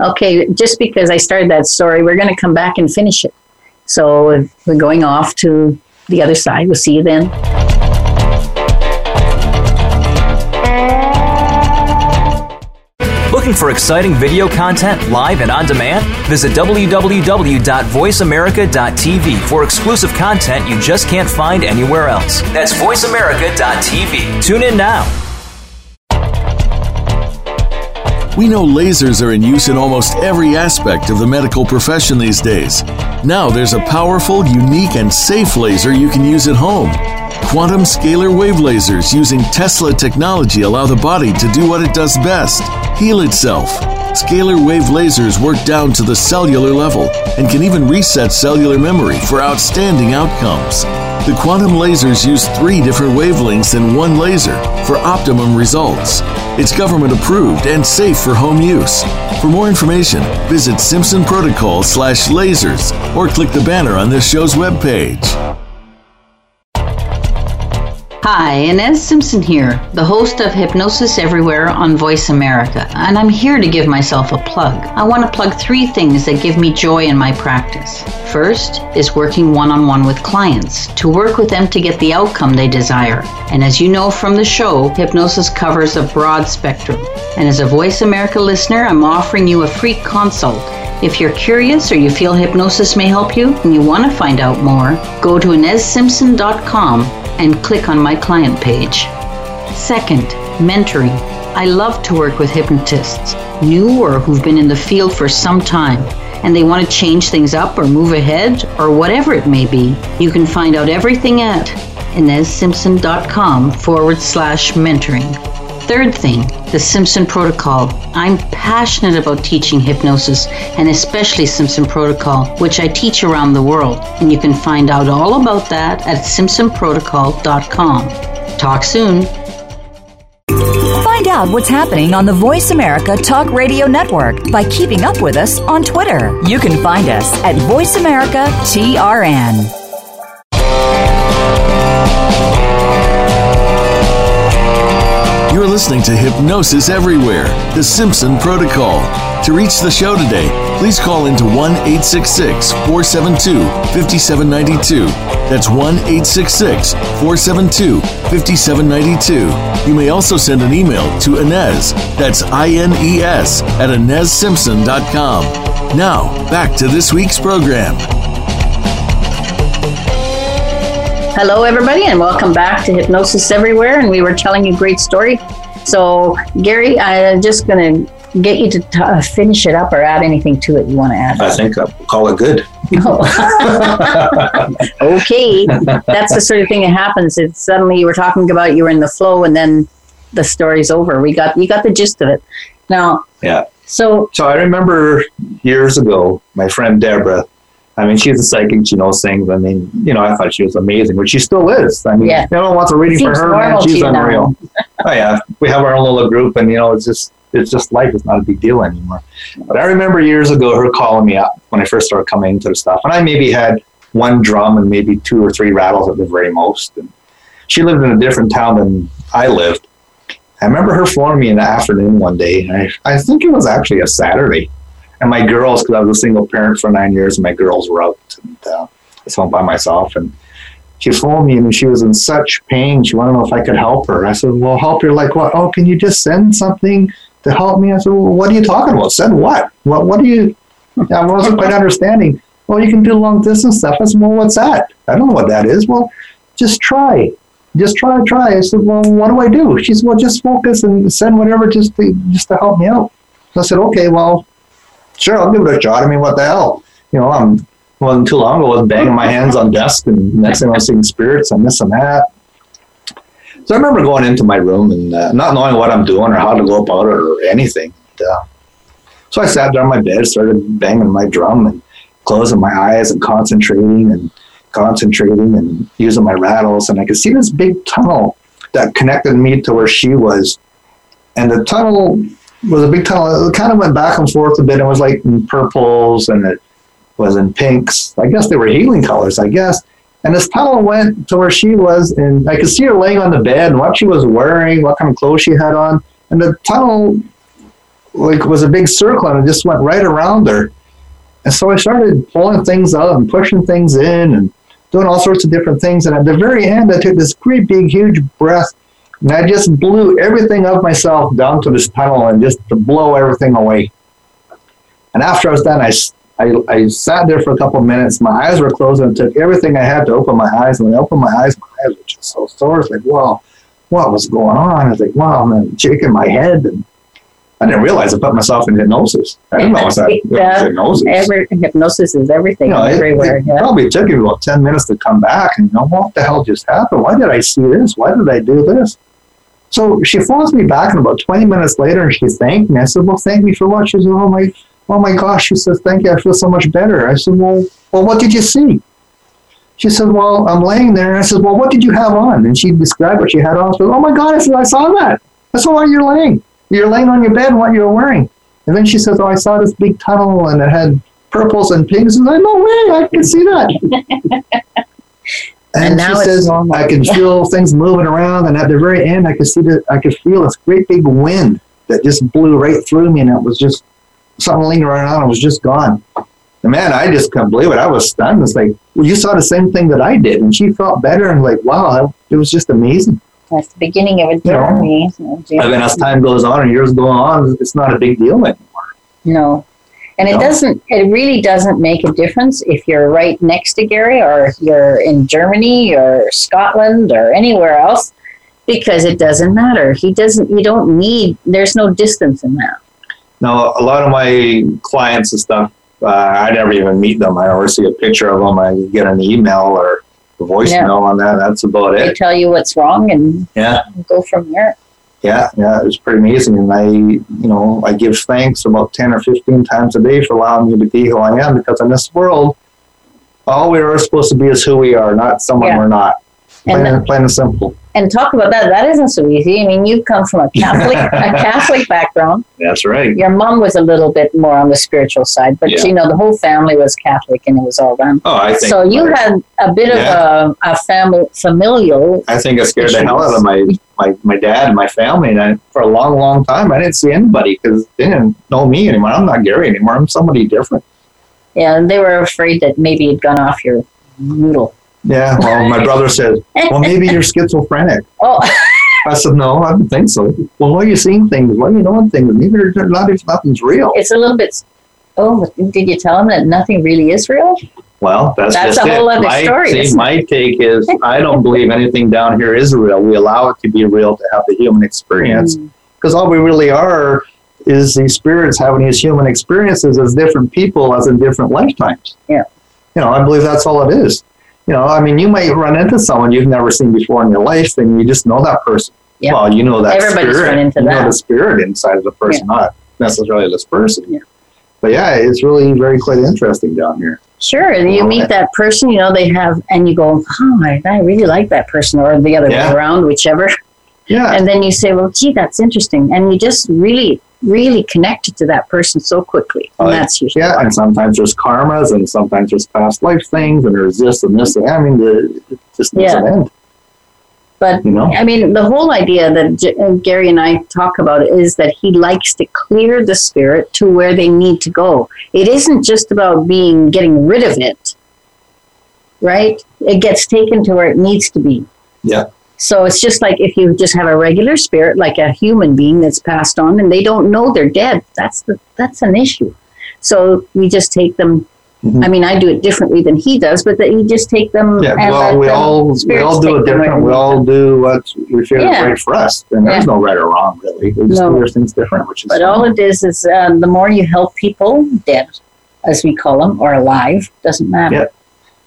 Speaker 2: Okay, just because I started that story, we're going to come back and finish it. So we're going off to the other side. We'll see you then.
Speaker 4: Looking for exciting video content live and on demand? Visit www.voiceamerica.tv for exclusive content you just can't find anywhere else. That's voiceamerica.tv. Tune in now.
Speaker 1: We know lasers are in use in almost every aspect of the medical profession these days. Now there's a powerful, unique, and safe laser you can use at home. Quantum scalar wave lasers using Tesla technology allow the body to do what it does best heal itself. Scalar wave lasers work down to the cellular level and can even reset cellular memory for outstanding outcomes. The quantum lasers use three different wavelengths in one laser for optimum results. It's government approved and safe for home use. For more information, visit Simpson Protocol slash lasers or click the banner on this show's webpage.
Speaker 2: Hi, Ines Simpson here, the host of Hypnosis Everywhere on Voice America, and I'm here to give myself a plug. I want to plug three things that give me joy in my practice. First is working one on one with clients to work with them to get the outcome they desire. And as you know from the show, hypnosis covers a broad spectrum. And as a Voice America listener, I'm offering you a free consult if you're curious or you feel hypnosis may help you and you want to find out more, go to InesSimpson.com and click on my client page. Second, mentoring. I love to work with hypnotists, new or who've been in the field for some time, and they want to change things up or move ahead or whatever it may be. You can find out everything at InesSimpson.com forward slash mentoring. Third thing, the Simpson Protocol. I'm passionate about teaching hypnosis and especially Simpson Protocol, which I teach around the world. And you can find out all about that at simpsonprotocol.com. Talk soon.
Speaker 5: Find out what's happening on the Voice America Talk Radio Network by keeping up with us on Twitter. You can find us at Voice America TRN.
Speaker 1: You're listening to Hypnosis Everywhere, the Simpson Protocol. To reach the show today, please call into 1 866 472 5792. That's 1 866 472 5792. You may also send an email to Ines, that's I N E S, at InesSimpson.com. Now, back to this week's program.
Speaker 2: Hello, everybody, and welcome back to Hypnosis Everywhere. And we were telling a great story. So, Gary, I'm just going to get you to t- uh, finish it up or add anything to it you want to add.
Speaker 3: I think I'll call it good.
Speaker 2: okay, that's the sort of thing that happens. It's suddenly you were talking about you were in the flow, and then the story's over. We got you got the gist of it. Now,
Speaker 3: Yeah.
Speaker 2: so
Speaker 3: So I remember years ago, my friend Deborah. I mean, she's a psychic. She knows things. I mean, you know, I thought she was amazing, which she still is. I mean,
Speaker 2: Yeah.
Speaker 3: everyone wants a reading for her, man. She's unreal. oh yeah, we have our own little group, and you know, it's just it's just life. It's not a big deal anymore. But I remember years ago her calling me up when I first started coming into the stuff, and I maybe had one drum and maybe two or three rattles at the very most. And she lived in a different town than I lived. I remember her phoning me in the afternoon one day. And I, I think it was actually a Saturday. And my girls, because I was a single parent for nine years, and my girls were out. And uh, I was home by myself. And she phoned me and she was in such pain. She wanted to know if I could help her. I said, Well, help her like what? Oh, can you just send something to help me? I said, Well, what are you talking about? Send what? What, what do you? I wasn't quite understanding. Well, you can do long distance stuff. I said, Well, what's that? I don't know what that is. Well, just try. Just try, try. I said, Well, what do I do? She said, Well, just focus and send whatever just to, just to help me out. So I said, Okay, well, sure, I'll give it a shot. I mean, what the hell? You know, I'm wasn't too long ago. I was banging my hands on desk, and next thing I was seeing spirits this and that. So I remember going into my room and uh, not knowing what I'm doing or how to go about it or anything. And, uh, so I sat down on my bed, started banging my drum and closing my eyes and concentrating and concentrating and using my rattles. And I could see this big tunnel that connected me to where she was. And the tunnel was a big tunnel. It kind of went back and forth a bit. It was like in purples and it was in pinks. I guess they were healing colors, I guess. And this tunnel went to where she was, and I could see her laying on the bed and what she was wearing, what kind of clothes she had on. And the tunnel like was a big circle and it just went right around her. And so I started pulling things out and pushing things in and doing all sorts of different things. And at the very end, I took this great big, huge breath And I just blew everything of myself down to this tunnel and just to blow everything away. And after I was done, I, I, I sat there for a couple of minutes. My eyes were closed and took everything I had to open my eyes. And when I opened my eyes, my eyes were just so sore. It's like, wow, what was going on? I was like, wow, I'm shaking my head. And I didn't realize I put myself in hypnosis. I didn't know it was that it was
Speaker 2: Yeah.
Speaker 3: hypnosis.
Speaker 2: Every, hypnosis is everything
Speaker 3: You know, it-
Speaker 2: everywhere.
Speaker 3: it
Speaker 2: yeah.
Speaker 3: probably took me about 10 minutes to come back and you know, what the hell just happened? Why did I see this? Why did I do this? So she phones me back and about 20 minutes later she thanked me. I said, well, thank me for what? She said, oh my, oh my gosh. She says, thank you. I feel so much better. I said, well, well, what did you see? She said, well, I'm laying there. And I said, well, what did you have on? And she described what she had on. She said, oh my God. I said, I saw that. That's why you're laying. You're laying on your bed what you're wearing. And then she says, oh, I saw this big tunnel and it had purples and pinks. And I said, no way, I can see that. and,
Speaker 2: And now
Speaker 3: she says. I can feel things moving around. And at the very end, I could see that I could feel this great big wind that just blew right through me. And it was just something lingering around. It was just gone. And man, I just couldn't believe it. I was stunned. It's like, well, you saw the same thing that I did. And she felt better. And like, wow, it was just amazing.
Speaker 2: That's the beginning of a journey. it, Jim?
Speaker 3: And then as time goes on and years go on, it's not a big deal anymore.
Speaker 2: No. And it
Speaker 3: No.
Speaker 2: doesn't, it really doesn't make a difference if you're right next to Gary or if you're in Germany or Scotland or anywhere else because it doesn't matter. He doesn't, you don't need, there's no distance in that.
Speaker 3: Now, a lot of my clients and stuff, uh, I never even meet them. I always see a picture of them. I get an email or a voicemail on that. That's about it.
Speaker 2: They tell you what's wrong and
Speaker 3: Yeah,
Speaker 2: go from there.
Speaker 3: Yeah, yeah. It was pretty amazing. And I, you know, I give thanks about 10 or 15 times a day for allowing me to be who I am because in this world, all we are supposed to be is who we are, not someone
Speaker 2: Yeah.
Speaker 3: we're not.
Speaker 2: And
Speaker 3: Plain, plain and simple.
Speaker 2: and talk about that. That isn't so easy. I mean, you come from a Catholic, a Catholic background.
Speaker 3: That's right.
Speaker 2: Your mom was a little bit more on the spiritual side, but
Speaker 3: Yeah.
Speaker 2: you know, the whole family was Catholic and it was all done.
Speaker 3: Oh, I think.
Speaker 2: So you had a bit
Speaker 3: Yeah.
Speaker 2: of a, a family familial.
Speaker 3: I think I scared the hell out of my, my, my dad and my family. And I, for a long, long time, I didn't see anybody because they didn't know me anymore. I'm not Gary anymore. I'm somebody different.
Speaker 2: Yeah, and they were afraid that maybe you'd gone off your noodle.
Speaker 3: Yeah. Well, my brother said, well, maybe you're schizophrenic.
Speaker 2: Oh,
Speaker 3: I said, no, I don't think so. Well, why are you seeing things? Why are you knowing things? Maybe there's not, if nothing's real.
Speaker 2: it's a little bit. Oh, did you tell them that nothing really is real?
Speaker 3: Well, that's,
Speaker 2: That's a whole
Speaker 3: it.
Speaker 2: other
Speaker 3: my,
Speaker 2: story,
Speaker 3: See, my take is I don't believe anything down here is real. We allow it to be real to have the human experience.
Speaker 2: Mm.
Speaker 3: because all we really are is these spirits having these human experiences as different people as in different lifetimes.
Speaker 2: Yeah.
Speaker 3: You know, I believe that's all it is. You know, I mean, you might run into someone you've never seen before in your life, and you just know that person.
Speaker 2: Yeah.
Speaker 3: Well, you know that
Speaker 2: Everybody's
Speaker 3: spirit.
Speaker 2: run into
Speaker 3: you
Speaker 2: that.
Speaker 3: know the spirit inside of the person, not necessarily this person.
Speaker 2: Yeah.
Speaker 3: But yeah, it's really very quite interesting down here.
Speaker 2: Sure, and you meet that person, you know, they have, and you go, oh, I, I really like that person, or the other
Speaker 3: Yeah.
Speaker 2: way around, whichever.
Speaker 3: Yeah.
Speaker 2: And then you say, well, gee, that's interesting. And you just really, really connected to that person so quickly. And
Speaker 3: Oh,
Speaker 2: that's usually
Speaker 3: Yeah,
Speaker 2: why.
Speaker 3: and sometimes there's karmas, and sometimes there's past life things, and there's this and this. And I mean, the, it just doesn't
Speaker 2: Yeah.
Speaker 3: end.
Speaker 2: But
Speaker 3: You know?
Speaker 2: I mean, the whole idea that J- uh, Gary and I talk about is that he likes to clear the spirit to where they need to go. It isn't just about being getting rid of it, right? It gets taken to where it needs to be.
Speaker 3: Yeah.
Speaker 2: So it's just like if you just have a regular spirit, like a human being that's passed on, and they don't know they're dead. That's the that's an issue. So we just take them.
Speaker 3: Mhm.
Speaker 2: I mean, I do it differently than he does, but that you just take them.
Speaker 3: Yeah, well, we all we all do it different. We all do what we feel
Speaker 2: Yeah.
Speaker 3: is right for us, and there's no right or wrong really. We just
Speaker 2: No.
Speaker 3: do things different, which is.
Speaker 2: But all it is is um, the more you help people dead, as we call them, or alive, doesn't matter.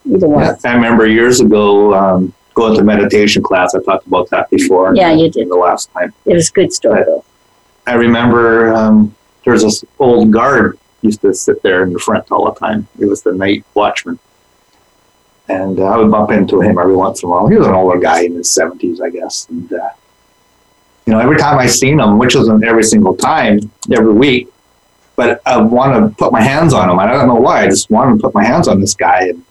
Speaker 2: Yeah. Either one.
Speaker 3: yeah, I remember years ago um, going to meditation class. I talked about that before.
Speaker 2: Yeah, you did.
Speaker 3: the last time.
Speaker 2: It was a good story though.
Speaker 3: I remember um, there was this old guard used to sit there in the front all the time. He was the night watchman. And uh, I would bump into him every once in a while. He was an older guy in his 70s, I guess. And, uh, you know, every time I seen him, which wasn't every single time, every week, but I want to put my hands on him. I don't know why. I just wanted to put my hands on this guy. And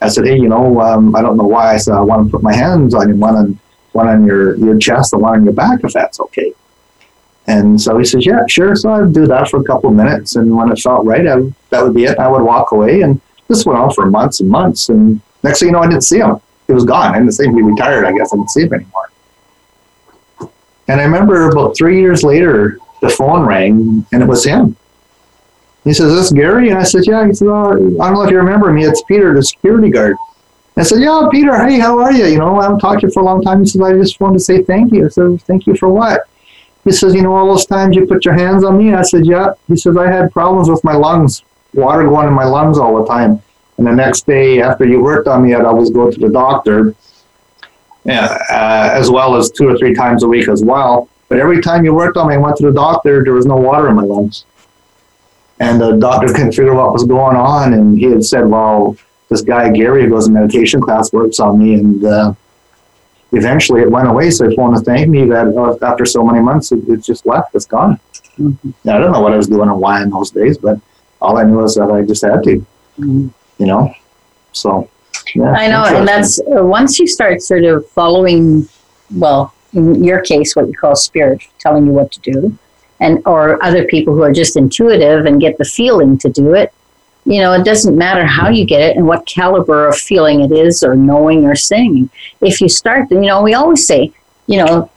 Speaker 3: I said, hey, you know, um, I don't know why. I said, I want to put my hands on you, one on, one on your, your chest and one on your back, if that's okay. And so he says, yeah, sure. So I'd do that for a couple of minutes. And when it felt right, I, that would be it. I would walk away. And this went on for months and months. And next thing you know, I didn't see him. He was gone. I didn't see him. He retired, I guess. I didn't see him anymore. And I remember about three years later, the phone rang and it was him. He says, "This Gary?" And I said, "Yeah." He said, oh, "I don't know if you remember me. It's Peter, the security guard." I said, "Yeah, Peter. Hey, how are you? You know, I haven't talked to you for a long time." He says, "I just wanted to say thank you." I said, "Thank you for what?" He says, "You know, all those times you put your hands on me." I said, "Yeah." He says, "I had problems with my lungs, water going in my lungs all the time." And the next day, after you worked on me, I'd always go to the doctor, uh, as well as two or three times a week as well. But every time you worked on me, I went to the doctor, there was no water in my lungs. And the doctor couldn't figure out what was going on. And he had said, well, this guy, Gary, who goes to meditation class, works on me. And uh, eventually it went away. So he want to thank me that uh, after so many months, it, it just left. It's gone. Mm-hmm. I don't know what I was doing and why in those days, but all I knew is that I just had to, mm-hmm. you know? So,
Speaker 2: yeah. I know. And that's uh, once you start sort of following, well, in your case, what you call spirit telling you what to do, and or other people who are just intuitive and get the feeling to do it. You know, it doesn't matter how you get it and what caliber of feeling it is, or knowing or saying. If you start, you know, we always say, you know,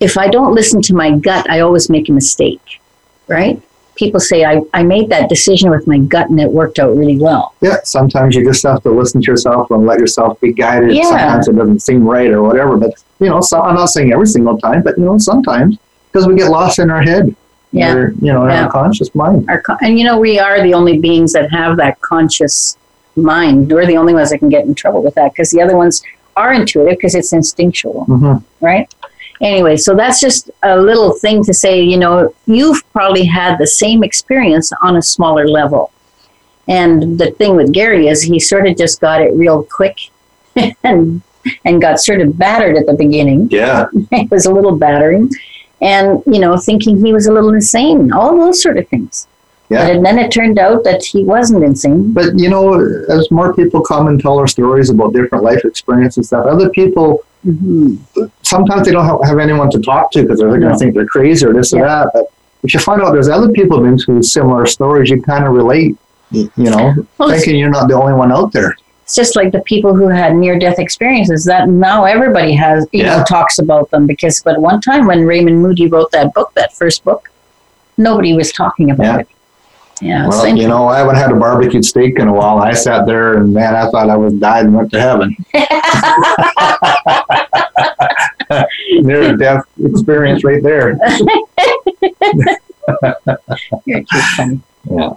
Speaker 2: if I don't listen to my gut, I always make a mistake, right? people say I, I made that decision with my gut and it worked out really well.
Speaker 3: Yeah, sometimes you just have to listen to yourself and let yourself be guided. Yeah. Sometimes it doesn't seem right or whatever, but you know, so, I'm not saying every single time, but you know, sometimes because we get lost in our head. Yeah. Or, you know, in yeah. our conscious mind.
Speaker 2: Our, and you know, we are the only beings that have that conscious mind. We're the only ones that can get in trouble with that because the other ones are intuitive because it's instinctual, mm-hmm. right? anyway, so that's just a little thing to say, you know, you've probably had the same experience on a smaller level. And the thing with Gary is he sort of just got it real quick and and got sort of battered at the beginning.
Speaker 3: Yeah.
Speaker 2: it was a little battering. And, you know, thinking he was a little insane, all those sort of things. Yeah. and then it turned out that he wasn't insane.
Speaker 3: But, you know, as more people come and tell our stories about different life experiences, that other people Mm-hmm. Sometimes they don't have, have, anyone to talk to because they're going to think they're crazy or this yeah. or that. But if you find out there's other people been through similar stories, you kind of relate, you know, well, thinking you're not the only one out there.
Speaker 2: It's just like the people who had near death experiences that now everybody has, you yeah. know, talks about them because, but one time when Raymond Moody wrote that book, that first book, nobody was talking about yeah. it.
Speaker 3: Yeah. Well, you know, I haven't had a barbecued steak in a while. I sat there and man, I thought I was died and went to heaven. Near death experience right there.
Speaker 2: You're too funny. Yeah.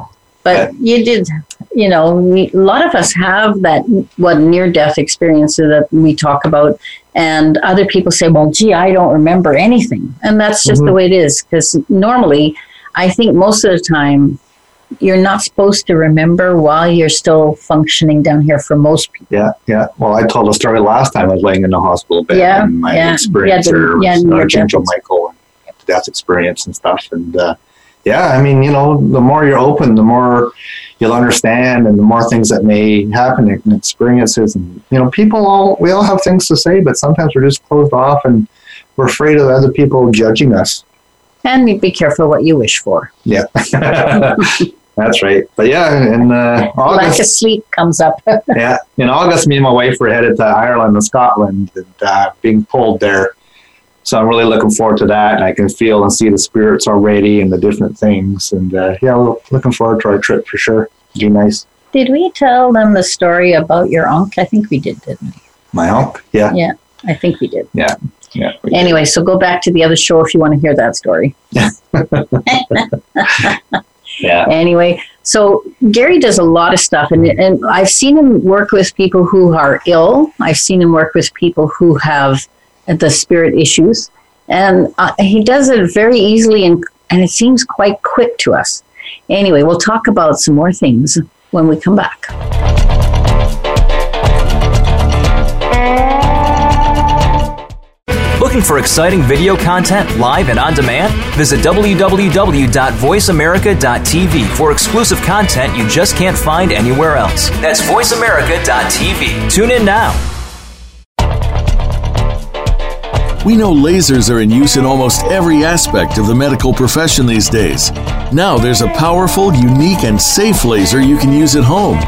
Speaker 2: But you did, you know, we, a lot of us have that what near death experiences that we talk about, and other people say, "Well, gee, I don't remember anything," and that's just mm-hmm. the way it is. Because normally, I think most of the time you're not supposed to remember while you're still functioning down here for most people.
Speaker 3: Yeah, yeah. Well, I told a story last time I was laying in the hospital bed
Speaker 2: yeah,
Speaker 3: and my
Speaker 2: yeah.
Speaker 3: experience yeah, the, yeah, Michael and death experience and stuff. And uh, yeah, I mean, you know, the more you're open, the more you'll understand and the more things that may happen and experiences. And, you know, people all, we all have things to say, but sometimes we're just closed off and we're afraid of other people judging us.
Speaker 2: And be careful what you wish for.
Speaker 3: Yeah. That's right. But yeah, in uh,
Speaker 2: August, lack of sleep comes up.
Speaker 3: yeah, in August, me and my wife were headed to Ireland and Scotland, and uh, being pulled there. So I'm really looking forward to that, and I can feel and see the spirits already and the different things. And uh, yeah, looking forward to our trip for sure. It'd be nice.
Speaker 2: Did we tell them the story about your uncle? I think we did, didn't we?
Speaker 3: My uncle? Yeah.
Speaker 2: Yeah, I think we did.
Speaker 3: Yeah. Yeah.
Speaker 2: Anyway, so go back to the other show if you want to hear that story.
Speaker 3: Yeah.
Speaker 2: Anyway, so Gary does a lot of stuff, and, and I've seen him work with people who are ill. I've seen him work with people who have the spirit issues, and uh, he does it very easily, and, and it seems quite quick to us. Anyway, we'll talk about some more things when we come back.
Speaker 4: Looking for exciting video content live and on demand? Visit www.voiceamerica.tv for exclusive content you just can't find anywhere else. That's voiceamerica.tv. Tune in now.
Speaker 1: We know lasers are in use in almost every aspect of the medical profession these days. Now there's a powerful, unique, and safe laser you can use at home.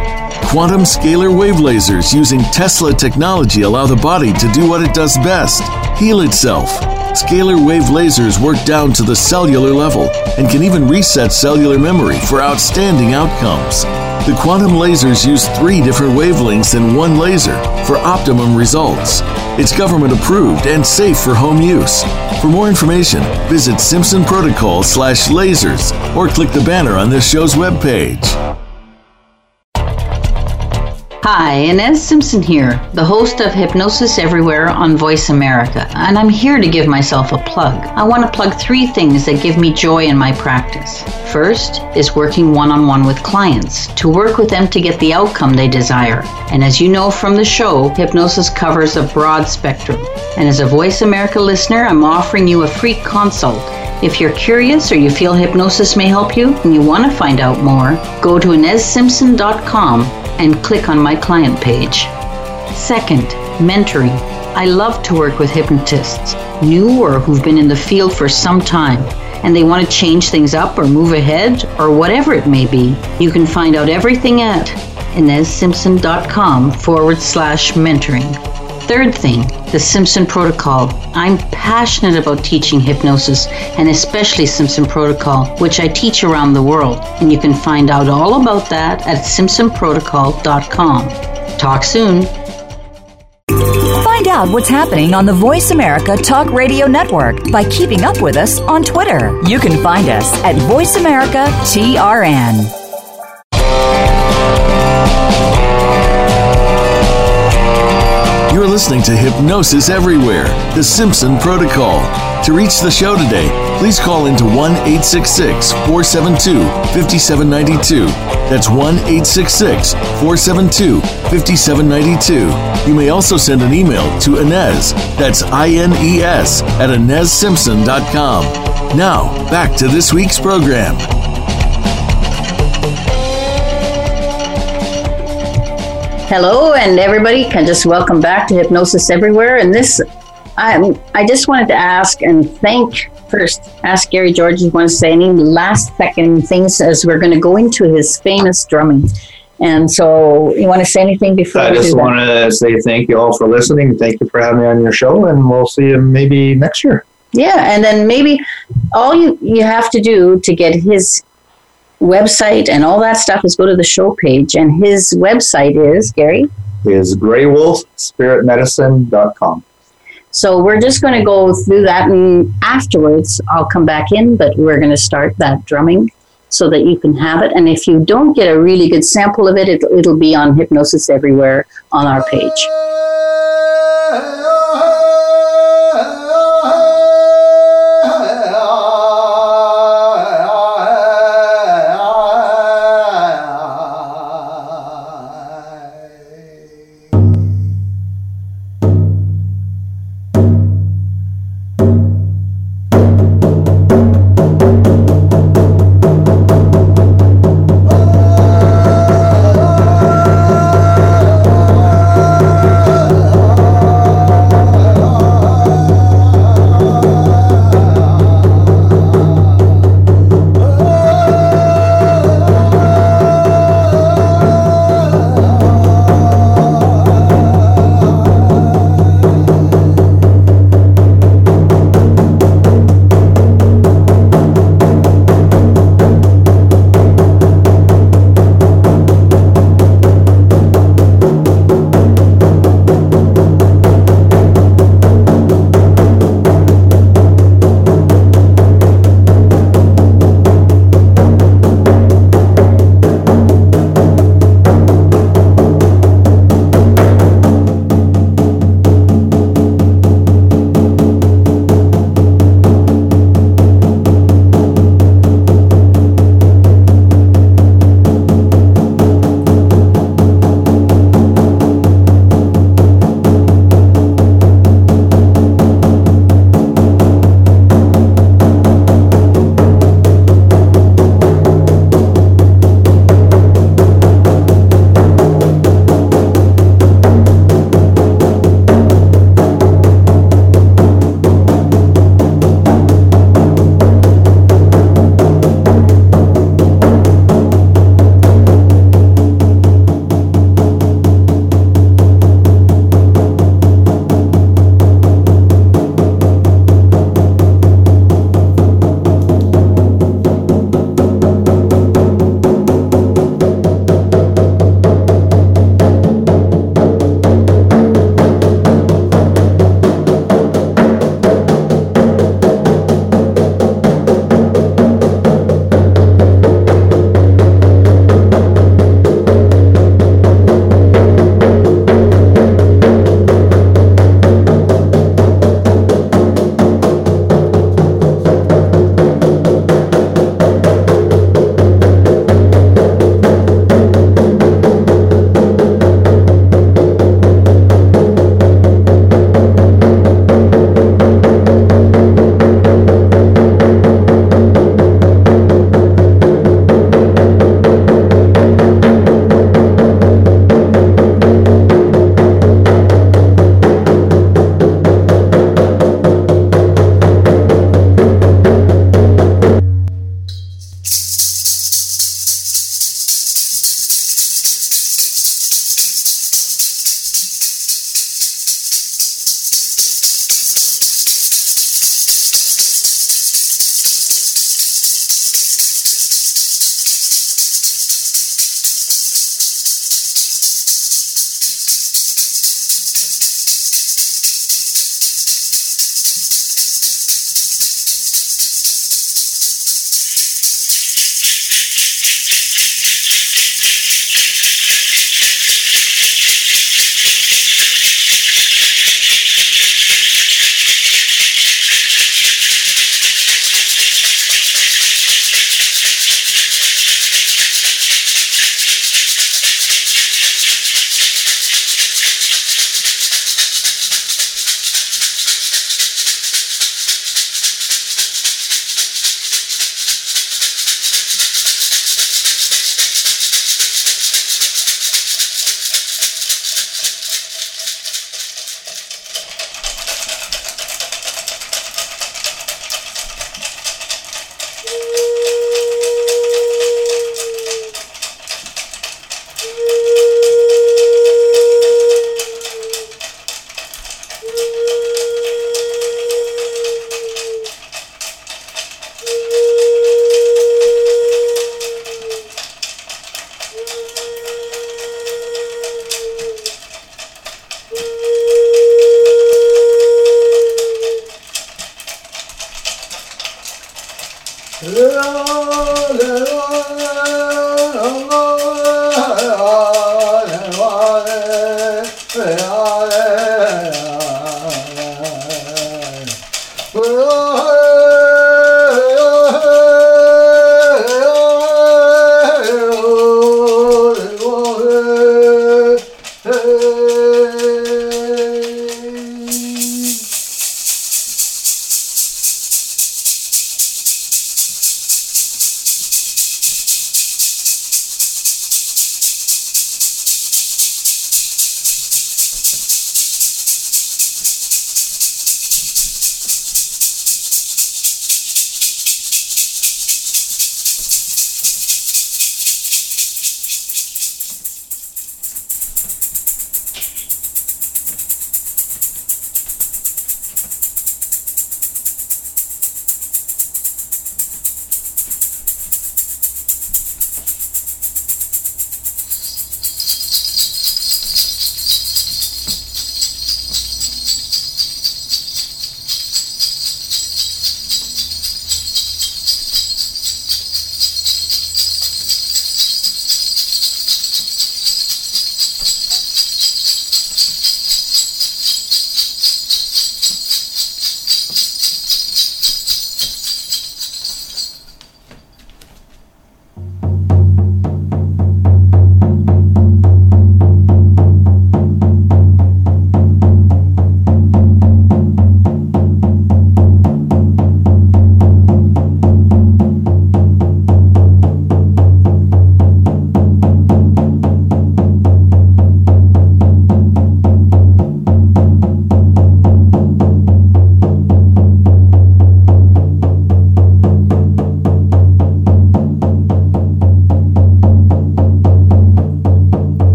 Speaker 1: Quantum scalar wave lasers using Tesla technology allow the body to do what it does best heal itself. Scalar wave lasers work down to the cellular level and can even reset cellular memory for outstanding outcomes. The quantum lasers use three different wavelengths in one laser for optimum results. It's government approved and safe for home use. For more information, visit Simpson Protocol slash lasers or click the banner on this show's webpage.
Speaker 2: Hi, Ines Simpson here, the host of Hypnosis Everywhere on Voice America, and I'm here to give myself a plug. I want to plug three things that give me joy in my practice. First is working one on one with clients to work with them to get the outcome they desire. And as you know from the show, hypnosis covers a broad spectrum. And as a Voice America listener, I'm offering you a free consult if you're curious or you feel hypnosis may help you and you want to find out more, go to InesSimpson.com and click on my client page. Second, mentoring. I love to work with hypnotists, new or who've been in the field for some time, and they want to change things up or move ahead or whatever it may be. You can find out everything at InesSimpson.com forward slash mentoring. Third thing, the Simpson Protocol. I'm passionate about teaching hypnosis and especially Simpson Protocol, which I teach around the world. And you can find out all about that at simpsonprotocol.com. Talk soon.
Speaker 5: Find out what's happening on the Voice America Talk Radio Network by keeping up with us on Twitter. You can find us at Voice America TRN.
Speaker 1: Listening to Hypnosis Everywhere, the Simpson Protocol. To reach the show today, please call into 1 866 472 5792. That's 1 866 472 5792. You may also send an email to Ines, that's I N E S, at InesSimpson.com. Now, back to this week's program.
Speaker 2: Hello, and everybody can just welcome back to Hypnosis Everywhere. And this, I, I just wanted to ask and thank first, ask Gary George, if you want to say any last second things as we're going to go into his famous drumming. And so, you want to say anything before?
Speaker 3: I just want to say thank you all for listening. Thank you for having me on your show, and we'll see you maybe next year.
Speaker 2: Yeah, and then maybe all you you have to do to get his website and all that stuff is go to the show page. And his website is, Gary?
Speaker 3: Is greywolfspiritmedicine.com.
Speaker 2: So we're just going to go through that, and afterwards I'll come back in, but we're going to start that drumming so that you can have it. And if you don't get a really good sample of it, it it'll be on Hypnosis Everywhere on our page.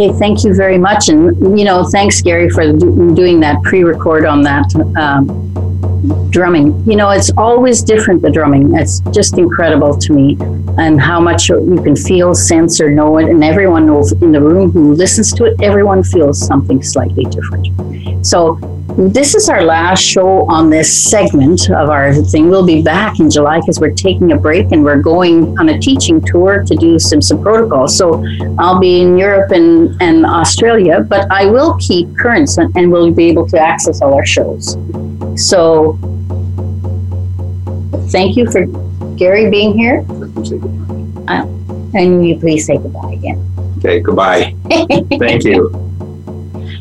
Speaker 2: Okay, thank you very much. And, you know, thanks, Gary, for do- doing that pre record on that um, drumming. You know, it's always different, the drumming. It's just incredible to me. And how much you can feel, sense, or know it. And everyone in the room who listens to it, everyone feels something slightly different. So, this is our last show on this segment of our thing. We'll be back in July because we're taking a break and we're going on a teaching tour to do some, some protocols. So I'll be in Europe and, and Australia, but I will keep currents and, and we'll be able to access all our shows. So thank you for Gary being here. Uh, and you please say goodbye again.
Speaker 3: Okay, goodbye. Thank you.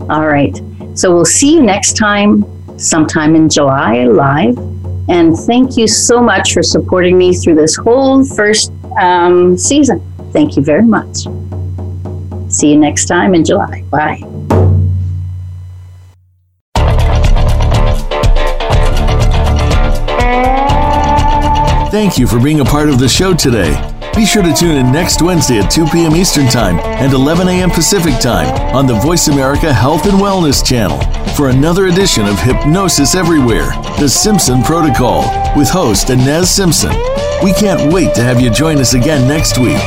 Speaker 2: All right. So we'll see you next time, sometime in July, live. And thank you so much for supporting me through this whole first um, season. Thank you very much. See you next time in July. Bye.
Speaker 1: Thank you for being a part of the show today. Be sure to tune in next Wednesday at 2 p.m. Eastern Time and 11 a.m. Pacific Time on the Voice America Health and Wellness Channel for another edition of Hypnosis Everywhere, The Simpson Protocol, with host Ines Simpson. We can't wait to have you join us again next week.